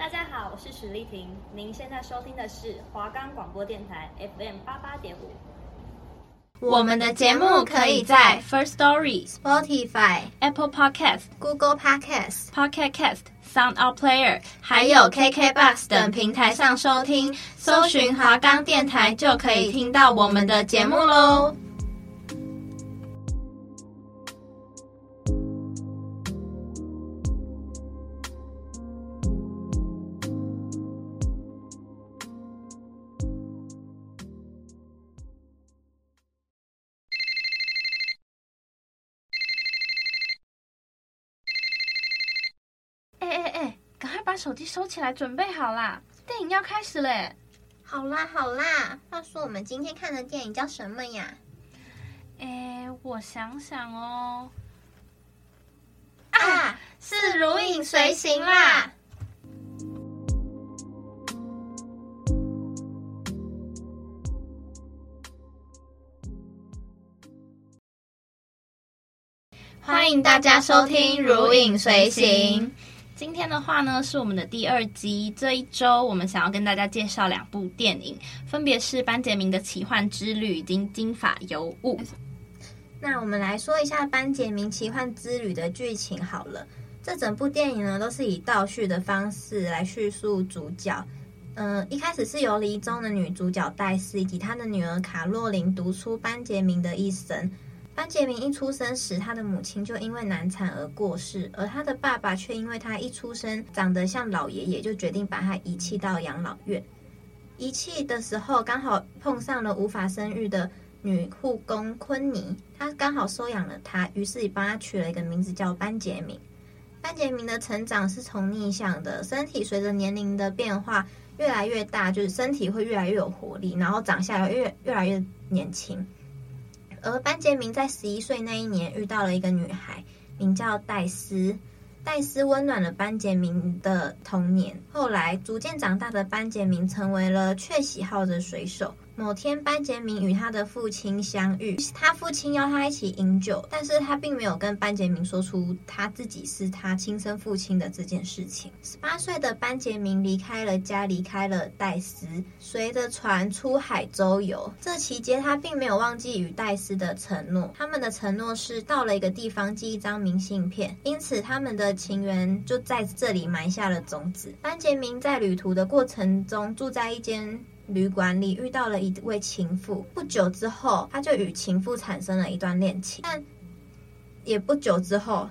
大家好，我是史丽婷，您现在收听的是华冈广播电台 FM 八八点五。我们的节目可以在 First Story、Spotify、Apple Podcast、Google Podcast、Pocket Cast、Sound Out Player，还有 KK Bus 等平台上收听，搜寻华冈电台就可以听到我们的节目喽。手机收起来，准备好啦！电影要开始嘞！好啦好啦，话说我们今天看的电影叫什么呀？哎，我想想哦，啊，是《如影随形》啦！欢迎大家收听《如影随形》。今天的话呢，是我们的第二集。这一周，我们想要跟大家介绍两部电影，分别是班杰明的奇幻之旅以及金发尤物。那我们来说一下班杰明奇幻之旅的剧情好了。这整部电影呢，都是以倒叙的方式来叙述主角。嗯、一开始是由离中的女主角黛丝以及她的女儿卡洛琳读出班杰明的一生。班杰明一出生时，他的母亲就因为难产而过世，而他的爸爸却因为他一出生长得像老爷爷，就决定把他遗弃到养老院。遗弃的时候，刚好碰上了无法生育的女护工昆妮，她刚好收养了他，于是也帮他取了一个名字叫班杰明。班杰明的成长是从逆向的，身体随着年龄的变化越来越大，就是身体会越来越有活力，然后长相越越来越年轻。而班杰明在十一岁那一年遇到了一个女孩，名叫戴斯。戴斯温暖了班杰明的童年。后来逐渐长大的班杰明成为了雀喜号的水手。某天，班杰明与他的父亲相遇，他父亲邀他一起饮酒，但是他并没有跟班杰明说出他自己是他亲生父亲的这件事情。十八岁的班杰明离开了家，离开了戴斯，随着船出海周游。这期间，他并没有忘记与戴斯的承诺。他们的承诺是到了一个地方寄一张明信片，因此他们的情缘就在这里埋下了种子。班杰明在旅途的过程中住在一间。旅馆里遇到了一位情妇，不久之后，他就与情妇产生了一段恋情。但也不久之后，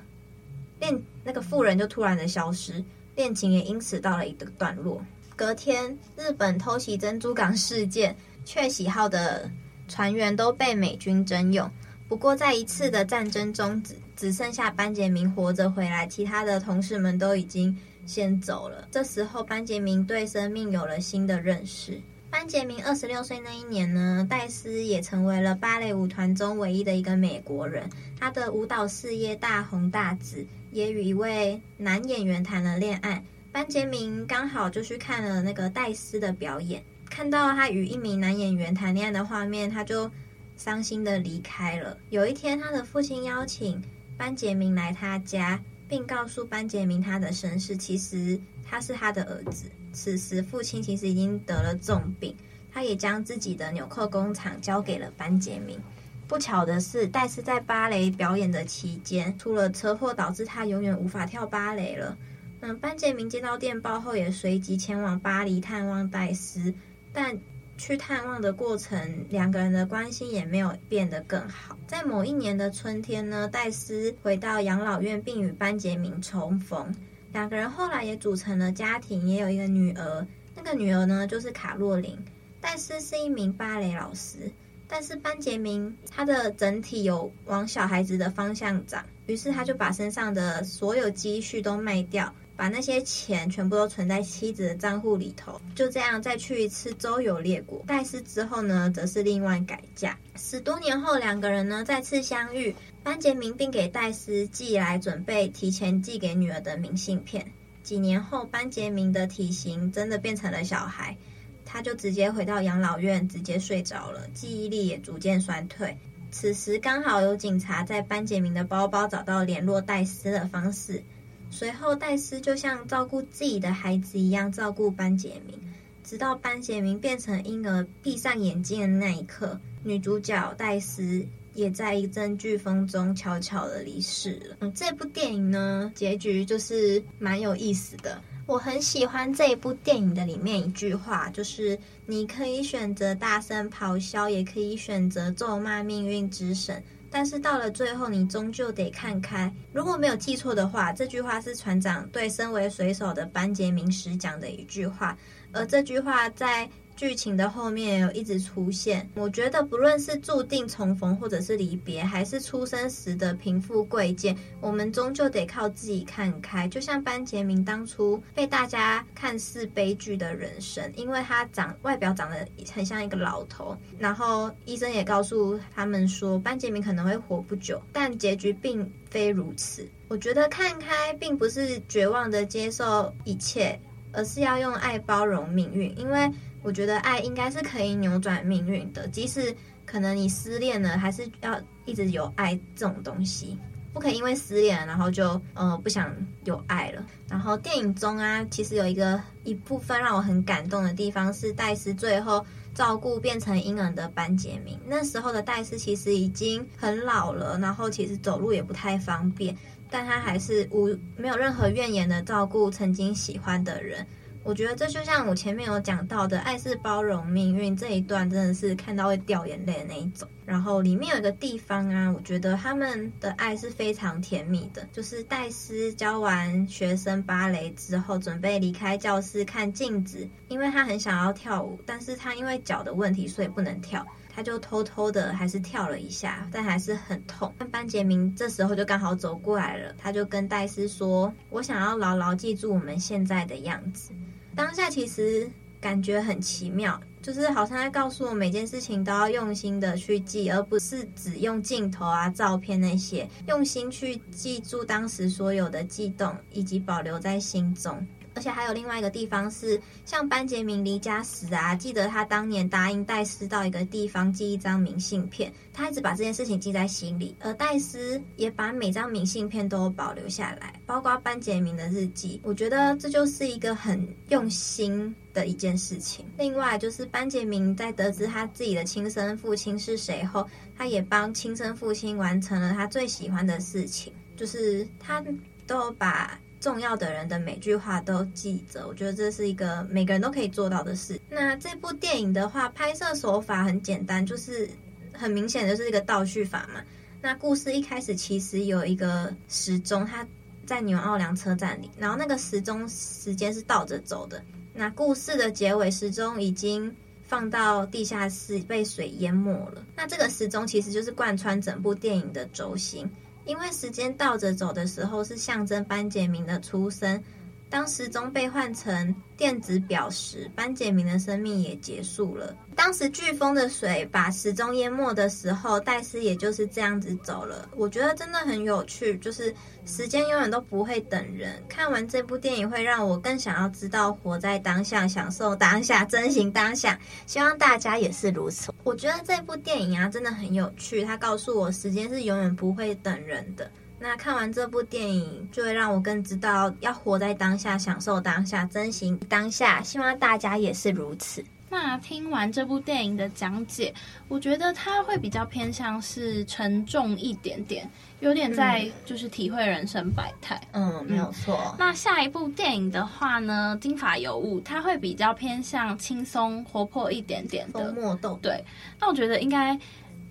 恋那个妇人就突然的消失，恋情也因此到了一个段落。隔天，日本偷袭珍珠港事件，雀喜号的船员都被美军征用。不过，在一次的战争中，只只剩下班杰明活着回来，其他的同事们都已经先走了。这时候，班杰明对生命有了新的认识。班杰明二十六岁那一年呢，戴斯也成为了芭蕾舞团中唯一的一个美国人。他的舞蹈事业大红大紫，也与一位男演员谈了恋爱。班杰明刚好就去看了那个戴斯的表演，看到他与一名男演员谈恋爱的画面，他就伤心的离开了。有一天，他的父亲邀请班杰明来他家，并告诉班杰明他的身世，其实他是他的儿子。此时，父亲其实已经得了重病，他也将自己的纽扣工厂交给了班杰明。不巧的是，戴斯在芭蕾表演的期间出了车祸，导致他永远无法跳芭蕾了。嗯，班杰明接到电报后，也随即前往巴黎探望戴斯，但去探望的过程，两个人的关系也没有变得更好。在某一年的春天呢，黛丝回到养老院，并与班杰明重逢。两个人后来也组成了家庭，也有一个女儿。那个女儿呢，就是卡洛琳。黛丝是一名芭蕾老师，但是班杰明他的整体有往小孩子的方向长，于是他就把身上的所有积蓄都卖掉，把那些钱全部都存在妻子的账户里头。就这样再去一次周游列国。戴斯之后呢，则是另外改嫁。十多年后，两个人呢再次相遇。班杰明并给戴斯寄来准备提前寄给女儿的明信片。几年后，班杰明的体型真的变成了小孩，他就直接回到养老院，直接睡着了，记忆力也逐渐衰退。此时刚好有警察在班杰明的包包找到联络戴斯的方式，随后戴斯就像照顾自己的孩子一样照顾班杰明，直到班杰明变成婴儿闭上眼睛的那一刻，女主角戴斯也在一阵飓风中悄悄的离世了。嗯，这部电影呢，结局就是蛮有意思的。我很喜欢这一部电影的里面一句话，就是你可以选择大声咆哮，也可以选择咒骂命运之神，但是到了最后，你终究得看开。如果没有记错的话，这句话是船长对身为水手的班杰明时讲的一句话，而这句话在。剧情的后面有一直出现，我觉得不论是注定重逢，或者是离别，还是出生时的贫富贵贱，我们终究得靠自己看开。就像班杰明当初被大家看似悲剧的人生，因为他长外表长得很像一个老头，然后医生也告诉他们说班杰明可能会活不久，但结局并非如此。我觉得看开并不是绝望的接受一切，而是要用爱包容命运，因为。我觉得爱应该是可以扭转命运的，即使可能你失恋了，还是要一直有爱这种东西，不可以因为失恋然后就呃不想有爱了。然后电影中啊，其实有一个一部分让我很感动的地方是戴斯最后照顾变成婴儿的班杰明。那时候的戴斯其实已经很老了，然后其实走路也不太方便，但他还是无没有任何怨言的照顾曾经喜欢的人。我觉得这就像我前面有讲到的，爱是包容命运这一段，真的是看到会掉眼泪的那一种。然后里面有一个地方啊，我觉得他们的爱是非常甜蜜的，就是戴斯教完学生芭蕾之后，准备离开教室看镜子，因为他很想要跳舞，但是他因为脚的问题，所以不能跳，他就偷偷的还是跳了一下，但还是很痛。但班杰明这时候就刚好走过来了，他就跟戴斯说：“我想要牢牢记住我们现在的样子。”当下其实感觉很奇妙，就是好像在告诉我每件事情都要用心的去记，而不是只用镜头啊、照片那些，用心去记住当时所有的悸动，以及保留在心中。而且还有另外一个地方是，像班杰明离家时啊，记得他当年答应戴斯到一个地方寄一张明信片，他一直把这件事情记在心里，而戴斯也把每张明信片都保留下来，包括班杰明的日记。我觉得这就是一个很用心的一件事情。另外就是班杰明在得知他自己的亲生父亲是谁后，他也帮亲生父亲完成了他最喜欢的事情，就是他都把。重要的人的每句话都记着，我觉得这是一个每个人都可以做到的事。那这部电影的话，拍摄手法很简单，就是很明显的就是一个倒叙法嘛。那故事一开始其实有一个时钟，它在纽奥良车站里，然后那个时钟时间是倒着走的。那故事的结尾，时钟已经放到地下室被水淹没了。那这个时钟其实就是贯穿整部电影的轴心。因为时间倒着走的时候，是象征班杰明的出生。当时钟被换成电子表时，班杰明的生命也结束了。当时飓风的水把时钟淹没的时候，戴斯也就是这样子走了。我觉得真的很有趣，就是时间永远都不会等人。看完这部电影，会让我更想要知道活在当下，享受当下，珍惜当下。希望大家也是如此。我觉得这部电影啊，真的很有趣。它告诉我，时间是永远不会等人的。那看完这部电影，就会让我更知道要活在当下，享受当下，珍惜当下。希望大家也是如此。那听完这部电影的讲解，我觉得它会比较偏向是沉重一点点，有点在就是体会人生百态。嗯，嗯，没有错。那下一部电影的话呢，《金发尤物》，它会比较偏向轻松活泼一点点的。风默豆。对。那我觉得应该。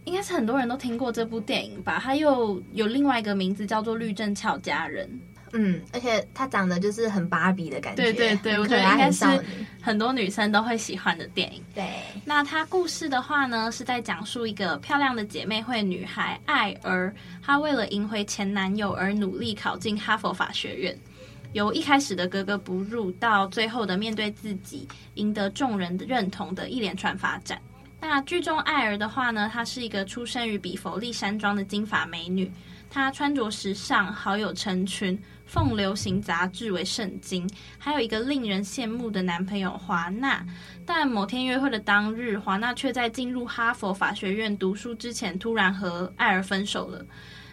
应该是很多人都听过这部电影吧？它又有另外一个名字叫做《律政俏佳人》。嗯，而且它长得就是很芭比的感觉。对对对，我觉得应该是很多女生都会喜欢的电影。对。那它故事的话呢，是在讲述一个漂亮的姐妹会女孩艾儿，她为了赢回前男友而努力考进哈佛法学院，由一开始的格格不入，到最后的面对自己，赢得众人的认同的一连串发展。那剧中艾儿的话呢，她是一个出生于比佛利山庄的金发美女，她穿着时尚，好友成群，奉流行杂志为圣经，还有一个令人羡慕的男朋友华纳。但某天约会的当日，华纳却在进入哈佛法学院读书之前，突然和艾儿分手了。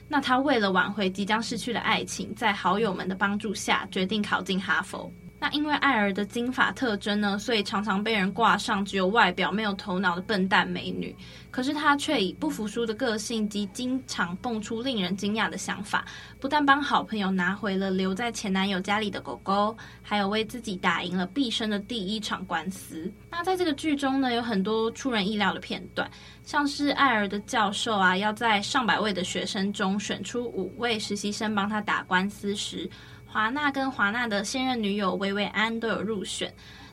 那她为了挽回即将失去的爱情，在好友们的帮助下，决定考进哈佛。那因为艾尔的金发特征呢，所以常常被人挂上只有外表没有头脑的笨蛋美女。可是她却以不服输的个性及经常蹦出令人惊讶的想法，不但帮好朋友拿回了留在前男友家里的狗狗，还有为自己打赢了毕生的第一场官司。那在这个剧中呢，有很多出人意料的片段，像是艾尔的教授啊，要在上百位的学生中选出五位实习生帮他打官司时。华纳跟华纳的现任女友薇薇安都有入选，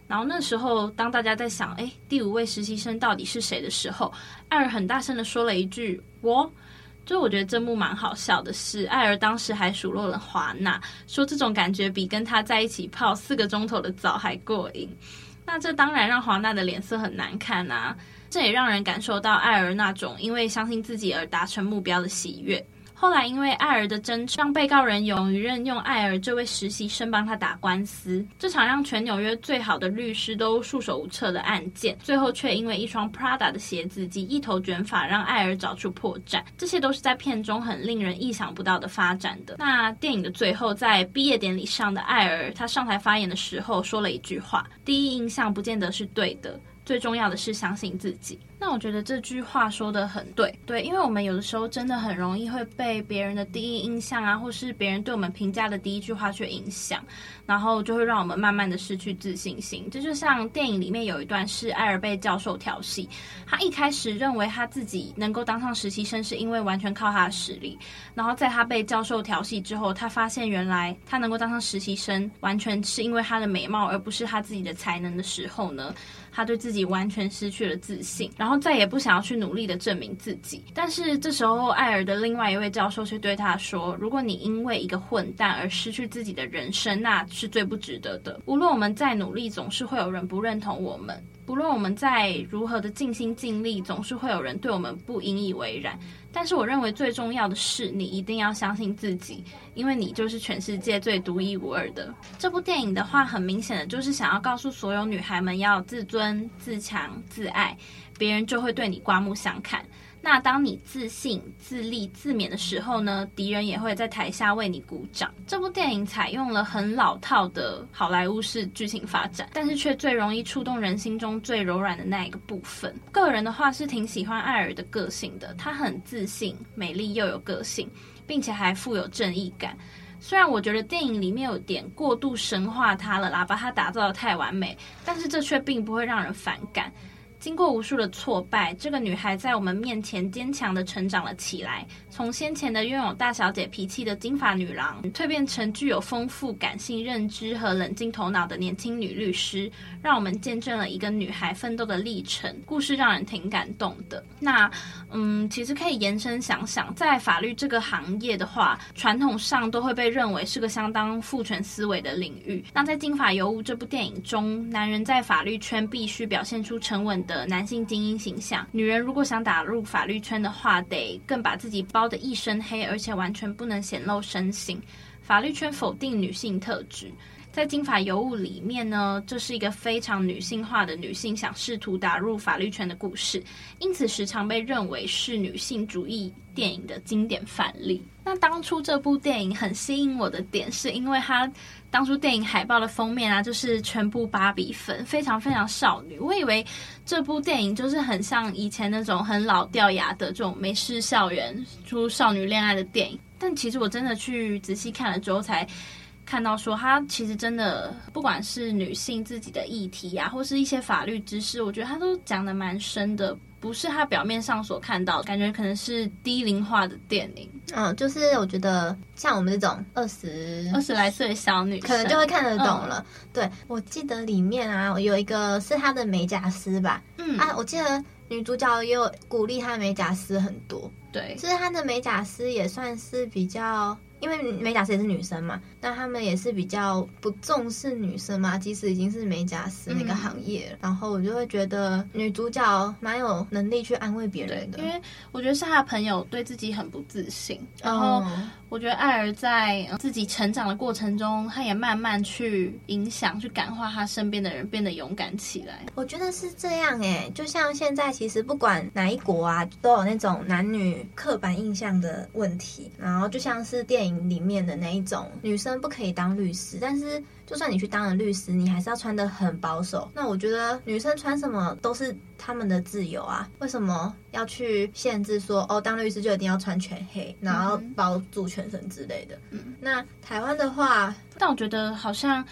然后那时候当大家在想，哎，第五位实习生到底是谁的时候，艾尔很大声的说了一句“我”，就我觉得这幕蛮好笑的是，艾尔当时还数落了华纳，说这种感觉比跟他在一起泡四个钟头的澡还过瘾。那这当然让华纳的脸色很难看啊，这也让人感受到艾尔那种因为相信自己而达成目标的喜悦。后来，因为艾儿的争执，让被告人勇于任用艾儿这位实习生帮他打官司。这场让全纽约最好的律师都束手无策的案件，最后却因为一双 Prada 的鞋子及一头卷发，让艾儿找出破绽。这些都是在片中很令人意想不到的发展的。那电影的最后，在毕业典礼上的艾儿，他上台发言的时候说了一句话：“第一印象不见得是对的，最重要的是相信自己。”那我觉得这句话说得很对，对，因为我们有的时候真的很容易会被别人的第一印象啊，或是别人对我们评价的第一句话去影响，然后就会让我们慢慢的失去自信心。这就像电影里面有一段是艾尔被教授调戏，他一开始认为他自己能够当上实习生是因为完全靠他的实力，然后在他被教授调戏之后，他发现原来他能够当上实习生完全是因为他的美貌，而不是他自己的才能的时候呢，他对自己完全失去了自信，然后再也不想要去努力的证明自己。但是这时候，艾尔的另外一位教授却对他说：“如果你因为一个混蛋而失去自己的人生，那是最不值得的。无论我们再努力，总是会有人不认同我们。”不论我们在如何的尽心尽力，总是会有人对我们不引以为然。但是我认为最重要的是，你一定要相信自己，因为你就是全世界最独一无二的。这部电影的话，很明显的就是想要告诉所有女孩们要自尊、自强、自爱，别人就会对你刮目相看。那当你自信、自立、自勉的时候呢，敌人也会在台下为你鼓掌。这部电影采用了很老套的好莱坞式剧情发展，但是却最容易触动人心中最柔软的那一个部分。个人的话是挺喜欢艾尔的个性的，她很自信、美丽又有个性，并且还富有正义感。虽然我觉得电影里面有点过度神化她了啦，把她打造得太完美，但是这却并不会让人反感。经过无数的挫败，这个女孩在我们面前坚强的成长了起来。从先前的拥有大小姐脾气的金发女郎，蜕变成具有丰富感性认知和冷静头脑的年轻女律师，让我们见证了一个女孩奋斗的历程。故事让人挺感动的。那，嗯，其实可以延伸想想，在法律这个行业的话，传统上都会被认为是个相当父权思维的领域。那在《金发尤物》这部电影中，男人在法律圈必须表现出沉稳的的男性精英形象，女人如果想打入法律圈的话，得更把自己包得一身黑，而且完全不能显露身形。法律圈否定女性特质。在《金发尤物》里面呢，这是一个非常女性化的女性想试图打入法律圈的故事，因此时常被认为是女性主义电影的经典范例。那当初这部电影很吸引我的点，是因为它当初电影海报的封面啊，就是全部芭比粉，非常非常少女。我以为这部电影就是很像以前那种很老掉牙的这种美式校园出少女恋爱的电影，但其实我真的去仔细看了之后才。看到说，他其实真的不管是女性自己的议题啊，或是一些法律知识，我觉得他都讲的蛮深的，不是他表面上所看到，感觉可能是低龄化的电影。嗯，就是我觉得像我们这种二十二十来岁的小女生，可能就会看得懂了。嗯、对，我记得里面啊，有一个是他的美甲师吧？嗯啊，我记得女主角也有鼓励他的美甲师很多。对，就是他的美甲师也算是比较。因为美甲师也是女生嘛，但他们也是比较不重视女生嘛，即使已经是美甲师那个行业，嗯、然后我就会觉得女主角蛮有能力去安慰别人的，因为我觉得是她的朋友对自己很不自信，然后我觉得艾尔在自己成长的过程中，他也慢慢去影响、去感化他身边的人，变得勇敢起来。我觉得是这样哎，就像现在其实不管哪一国啊，都有那种男女刻板印象的问题，然后就像是电影里面的那一种女生。不可以当律师，但是就算你去当了律师，你还是要穿得很保守。那我觉得女生穿什么都是她们的自由啊，为什么要去限制说哦，当律师就一定要穿全黑，然后包住全身之类的？嗯，那台湾的话，但我觉得好像。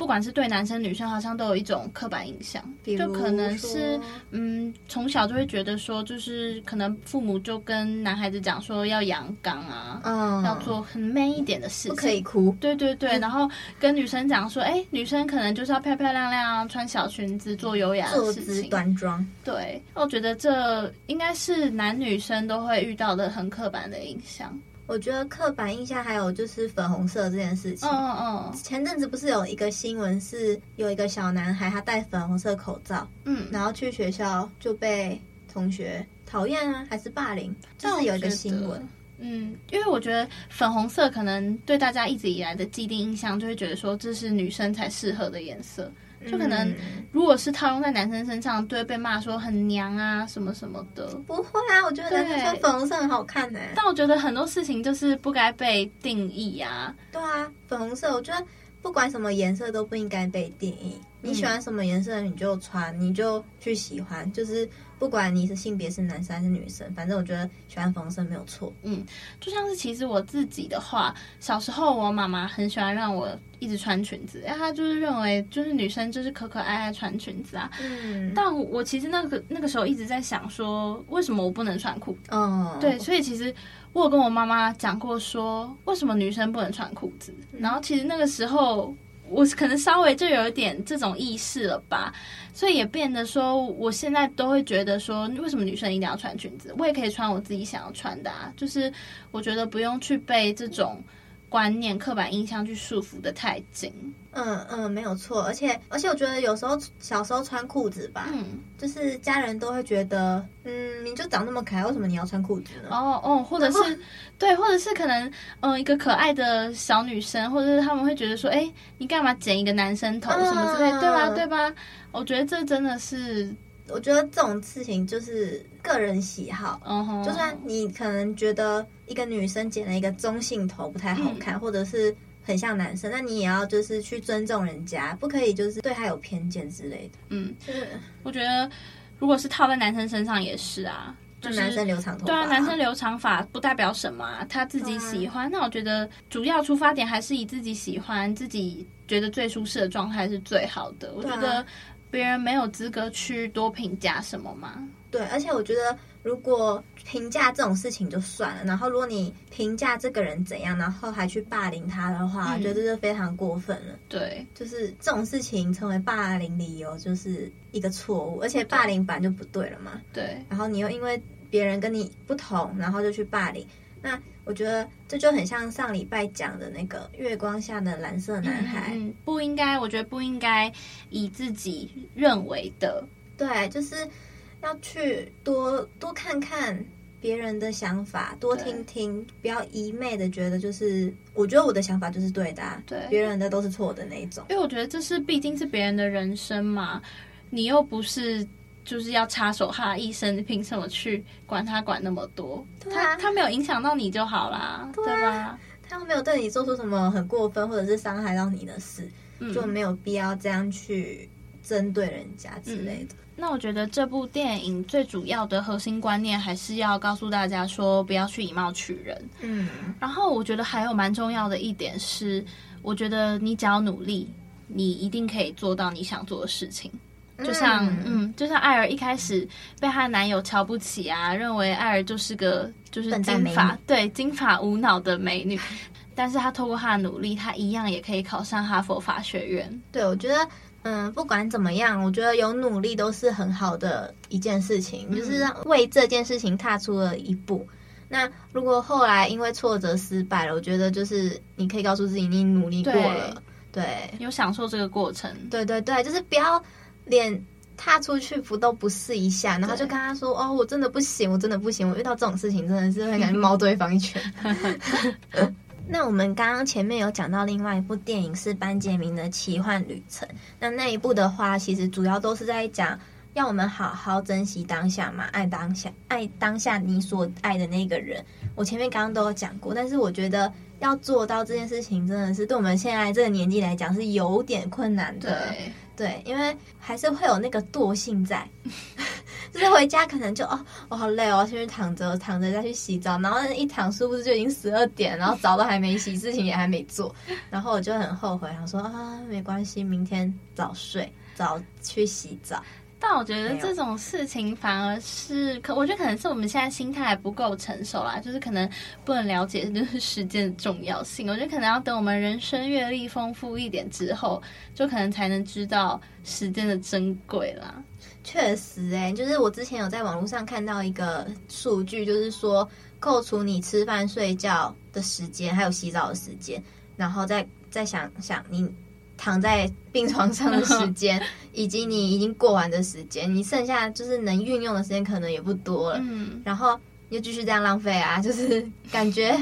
不管是对男生女生，好像都有一种刻板印象，就可能是嗯，从小就会觉得说，就是可能父母就跟男孩子讲说要阳刚啊，嗯，要做很 man 一点的事情，不可以哭，对对对，然后跟女生讲说，哎，女生可能就是要漂漂亮亮，穿小裙子，做优雅的事情，端庄。对，我觉得这应该是男女生都会遇到的很刻板的印象。我觉得刻板印象还有就是粉红色这件事情。嗯嗯。前阵子不是有一个新闻，是有一个小男孩他戴粉红色口罩，嗯，然后去学校就被同学讨厌啊，还是霸凌？就是有一个新闻。嗯，因为我觉得粉红色可能对大家一直以来的既定印象，就会觉得说这是女生才适合的颜色。就可能，如果是套用在男生身上，都会被骂说很娘啊，什么什么的。不会啊，我觉得男生穿粉红色很好看呢。但我觉得很多事情就是不该被定义啊。对啊，粉红色，我觉得不管什么颜色都不应该被定义。你喜欢什么颜色，你就穿，你就去喜欢，就是。不管你是性别是男生还是女生，反正我觉得喜欢粉红色没有错。嗯，就像是其实我自己的话，小时候我妈妈很喜欢让我一直穿裙子，因为她就是认为就是女生就是可可爱爱穿裙子啊。嗯，但我其实那个那个时候一直在想说，为什么我不能穿裤子？哦，对，所以其实我有跟我妈妈讲过说，为什么女生不能穿裤子？然后其实那个时候。我可能稍微就有一点这种意识了吧，所以也变得说，我现在都会觉得说，为什么女生一定要穿裙子？我也可以穿我自己想要穿的啊，就是我觉得不用去被这种观念、刻板印象去束缚的太紧。嗯嗯，没有错，而且而且我觉得有时候小时候穿裤子吧，嗯，就是家人都会觉得，嗯，你就长那么可爱，为什么你要穿裤子呢？哦哦，或者是对，或者是可能，嗯，一个可爱的小女生，或者是他们会觉得说，哎，你干嘛剪一个男生头什么之类，嗯、对吧？对吧？我觉得这真的是，我觉得这种事情就是个人喜好，嗯哼，就算你可能觉得一个女生剪了一个中性头不太好看，嗯、或者是。很像男生，那你也要就是去尊重人家，不可以就是对他有偏见之类的。嗯，就是我觉得，如果是套在男生身上也是啊，就是男生留长头发，对啊，男生留长发不代表什么啊，他自己喜欢。那我觉得主要出发点还是以自己喜欢、自己觉得最舒适的状态是最好的。我觉得别人没有资格去多评价什么吗。对，而且我觉得。如果评价这种事情就算了，然后如果你评价这个人怎样，然后还去霸凌他的话，嗯、我觉得这是非常过分了。对，就是这种事情成为霸凌理由，就是一个错误，而且霸凌本来就不对了嘛。对，然后你又因为别人跟你不同，然后就去霸凌，那我觉得这就很像上礼拜讲的那个月光下的蓝色男孩。嗯，不应该，我觉得不应该以自己认为的，对，就是。要去多多看看别人的想法，多听听，不要一昧的觉得就是，我觉得我的想法就是对的啊，对，别人的都是错的那一种。因为我觉得这是毕竟是别人的人生嘛，你又不是就是要插手他的一生，你凭什么去管他管那么多？啊，他他没有影响到你就好啦，对啊，对吧？他又没有对你做出什么很过分或者是伤害到你的事，嗯，就没有必要这样去针对人家之类的。嗯那我觉得这部电影最主要的核心观念还是要告诉大家说，不要去以貌取人。嗯，然后我觉得还有蛮重要的一点是，我觉得你只要努力，你一定可以做到你想做的事情。就像，嗯，嗯，就像艾尔一开始被她男友瞧不起啊，认为艾尔就是个就是金发，对，金发无脑的美女。但是她透过她的努力，她一样也可以考上哈佛法学院。对，我觉得。嗯，不管怎么样，我觉得有努力都是很好的一件事情，嗯、就是为这件事情踏出了一步。那如果后来因为挫折失败了，我觉得就是你可以告诉自己，你努力过了，对，对有享受这个过程。对对对，就是不要连踏出去不都不试一下，然后就跟他说：“哦，我真的不行，我真的不行，我遇到这种事情真的是会感觉猫对方一拳。”那我们刚刚前面有讲到另外一部电影是班杰明的奇幻旅程。那那一部的话，其实主要都是在讲要我们好好珍惜当下嘛，爱当下，爱当下你所爱的那个人。我前面刚刚都有讲过，但是我觉得要做到这件事情，真的是对我们现在这个年纪来讲是有点困难的。对，对，因为还是会有那个惰性在。就是回家可能就哦，我好累哦，先去躺着，躺着再去洗澡，然后一躺是不是就已经十二点，然后澡都还没洗，事情也还没做，然后我就很后悔，想说啊，没关系，明天早睡，早去洗澡。但我觉得这种事情反而是可，我觉得可能是我们现在心态还不够成熟啦，就是可能不能了解就是时间的重要性。我觉得可能要等我们人生阅历丰富一点之后，就可能才能知道时间的珍贵啦。确实、欸，哎，就是我之前有在网络上看到一个数据，就是说扣除你吃饭、睡觉的时间，还有洗澡的时间，然后再再想想你。躺在病床上的时 间，以及你已经过完的时间，你剩下就是能运用的时间可能也不多了。嗯，然后又继续这样浪费啊，就是 感觉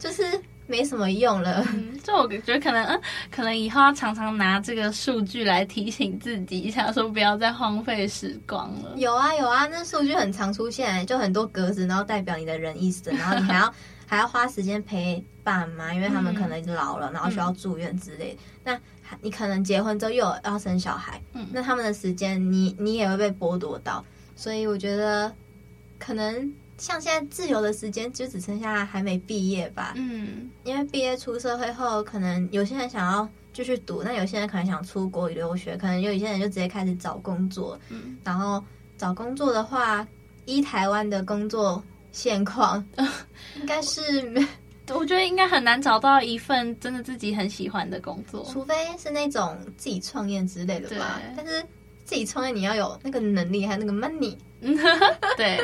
就是没什么用了。嗯，就我觉得可能，嗯，可能以后要常常拿这个数据来提醒自己一下，说不要再荒废时光了。有啊有啊，那数据很常出现，就很多格子，然后代表你的人一生，然后你还要 还要花时间陪爸妈，因为他们可能已经老了，然后需要住院之类的。那你可能结婚之后又要生小孩，嗯，那他们的时间你你也会被剥夺到，所以我觉得可能像现在自由的时间就只剩下还没毕业吧，嗯，因为毕业出社会后，可能有些人想要继续读，那有些人可能想出国留学，可能有一些人就直接开始找工作，嗯，然后找工作的话，依台湾的工作现况，应该是。我觉得应该很难找到一份真的自己很喜欢的工作，除非是那种自己创业之类的吧。但是自己创业你要有那个能力，还有那个 money。对。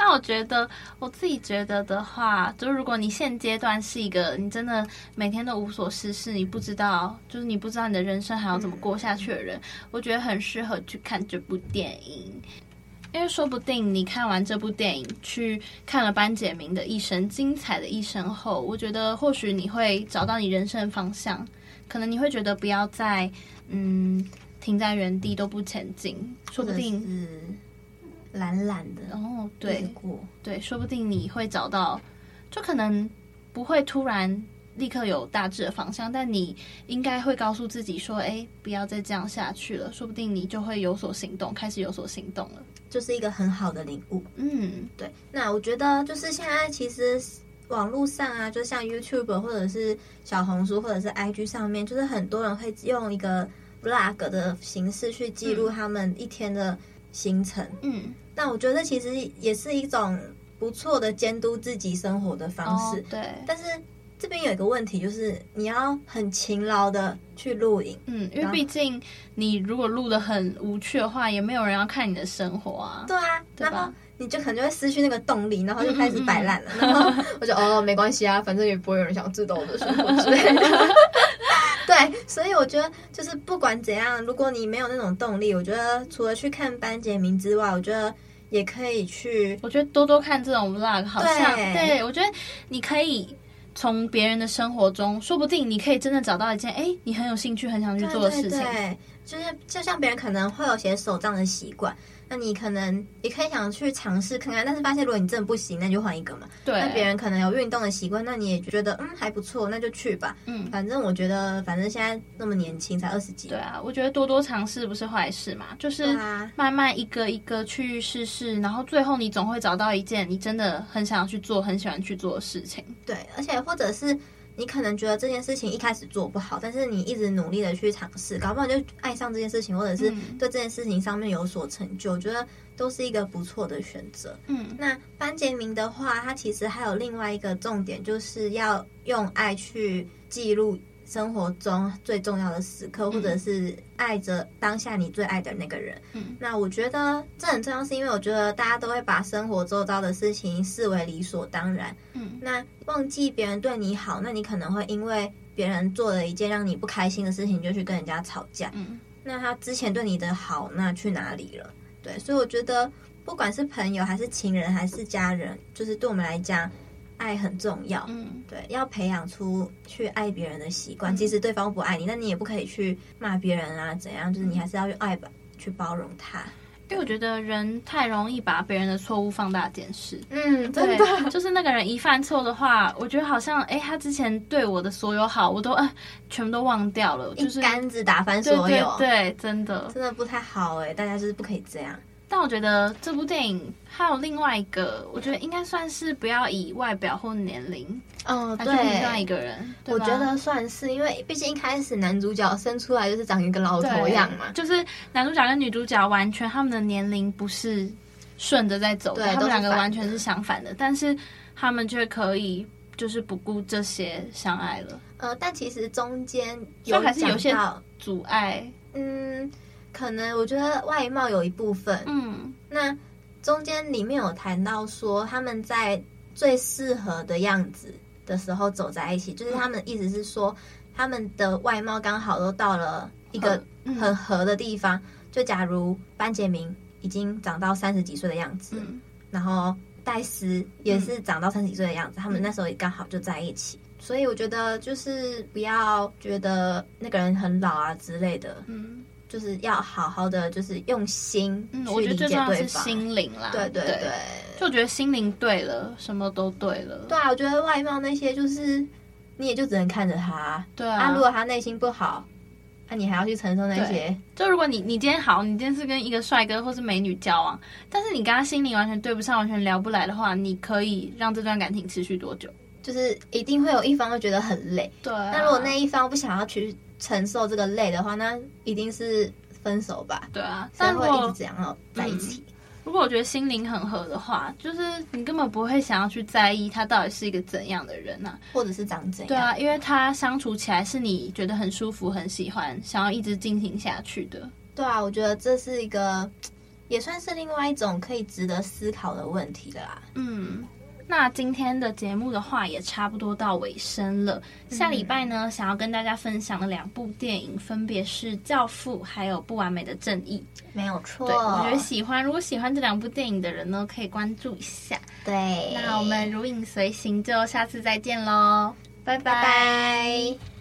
那我觉得我自己觉得的话，就是如果你现阶段是一个你真的每天都无所事事，你不知道就是你不知道你的人生还要怎么过下去的人，我觉得很适合去看这部电影。因为说不定你看完这部电影，去看了班杰明的一生，精彩的一生后，我觉得或许你会找到你人生方向。可能你会觉得不要再嗯停在原地都不前进，说不定是懒懒的然后，对对，说不定你会找到，就可能不会突然立刻有大致的方向，但你应该会告诉自己说：“哎，不要再这样下去了。”说不定你就会有所行动，开始有所行动了。就是一个很好的领悟，嗯，对。那我觉得就是现在其实网络上啊，就像 YouTube 或者是小红书或者是 IG 上面，就是很多人会用一个 Vlog 的形式去记录他们一天的行程，嗯。但我觉得其实也是一种不错的监督自己生活的方式，哦，对。但是。这边有一个问题，就是你要很勤劳的去录影，嗯，因为毕竟你如果录的很无趣的话，也没有人要看你的生活啊。对啊，对吧？然后你就可能就会失去那个动力，然后就开始摆烂了。嗯嗯嗯，然后我就哦，没关系啊，反正也不会有人想要知道我的生活之类的。对，所以我觉得就是不管怎样，如果你没有那种动力，我觉得除了去看班杰明之外，我觉得也可以去，我觉得多多看这种 vlog，好像对，对我觉得你可以。从别人的生活中，说不定你可以真的找到一件哎，你很有兴趣、很想去做的事情。对，对，对，就是就像别人可能会有写手账的习惯。那你可能也可以想去尝试看看，但是发现如果你真的不行，那就换一个嘛。对。那别人可能有运动的习惯，那你也觉得嗯还不错，那就去吧。嗯。反正我觉得，反正现在那么年轻，才二十几。对啊，我觉得多多尝试不是坏事嘛，就是慢慢一个一个去试试，然后最后你总会找到一件你真的很想要去做、很喜欢去做的事情。对，而且或者是。你可能觉得这件事情一开始做不好，但是你一直努力的去尝试，搞不好就爱上这件事情，或者是对这件事情上面有所成就，我觉得都是一个不错的选择。嗯，那班杰明的话，他其实还有另外一个重点，就是要用爱去记录生活中最重要的时刻，嗯、或者是爱着当下你最爱的那个人。嗯，那我觉得这很重要，是因为我觉得大家都会把生活周遭的事情视为理所当然。嗯，那忘记别人对你好，那你可能会因为别人做了一件让你不开心的事情，就去跟人家吵架。嗯，那他之前对你的好，那去哪里了？对，所以我觉得不管是朋友还是情人还是家人，就是对我们来讲。爱很重要，嗯，对，要培养出去爱别人的习惯。即使对方不爱你，那你也不可以去骂别人啊，怎样？就是你还是要用爱吧去包容他。因为我觉得人太容易把别人的错误放大检视。嗯，真的，就是那个人一犯错的话，我觉得好像，哎，他之前对我的所有好，我都呃全部都忘掉了，就是一竿子打翻所有。对，对，对，真的，真的不太好哎，大家就是不可以这样。但我觉得这部电影还有另外一个，我觉得应该算是不要以外表或年龄，嗯，对，另外一个人，我觉得算是，因为毕竟一开始男主角生出来就是长一个老头样嘛，就是男主角跟女主角完全他们的年龄不是顺着在走的，他们两个完全是相反的，但是他们却可以就是不顾这些相爱了。呃，但其实中间有还是有些阻碍，嗯。可能我觉得外貌有一部分，嗯，那中间里面有谈到说他们在最适合的样子的时候走在一起，就是他们意思是说他们的外貌刚好都到了一个很合的地方。就假如班杰明已经长到三十几岁的样子，然后戴斯也是长到三十几岁的样子，他们那时候也刚好就在一起。所以我觉得就是不要觉得那个人很老啊之类的，嗯。就是要好好的，就是用心。嗯，我觉得最重要是心灵啦。对对对，对就我觉得心灵对了，什么都对了。对啊，我觉得外貌那些就是，你也就只能看着他。对啊，啊如果他内心不好，那、啊、你还要去承受那些。就如果你你今天好，你今天是跟一个帅哥或是美女交往，但是你跟他心灵完全对不上，完全聊不来的话，你可以让这段感情持续多久？就是一定会有一方会觉得很累。对、啊，那如果那一方不想要去。承受这个累的话，那一定是分手吧？对啊，但会一直这样在一起。嗯，如果我觉得心灵很合的话，就是你根本不会想要去在意他到底是一个怎样的人啊，或者是长怎样。对啊，因为他相处起来是你觉得很舒服、很喜欢，想要一直进行下去的。对啊，我觉得这是一个，也算是另外一种可以值得思考的问题的啦。嗯。那今天的节目的话也差不多到尾声了。下礼拜呢，想要跟大家分享的两部电影分别是《教父》还有《不完美的正义》。没有错，对，我觉得喜欢，如果喜欢这两部电影的人呢，可以关注一下。对，那我们如影随形，就下次再见喽，拜拜。拜拜。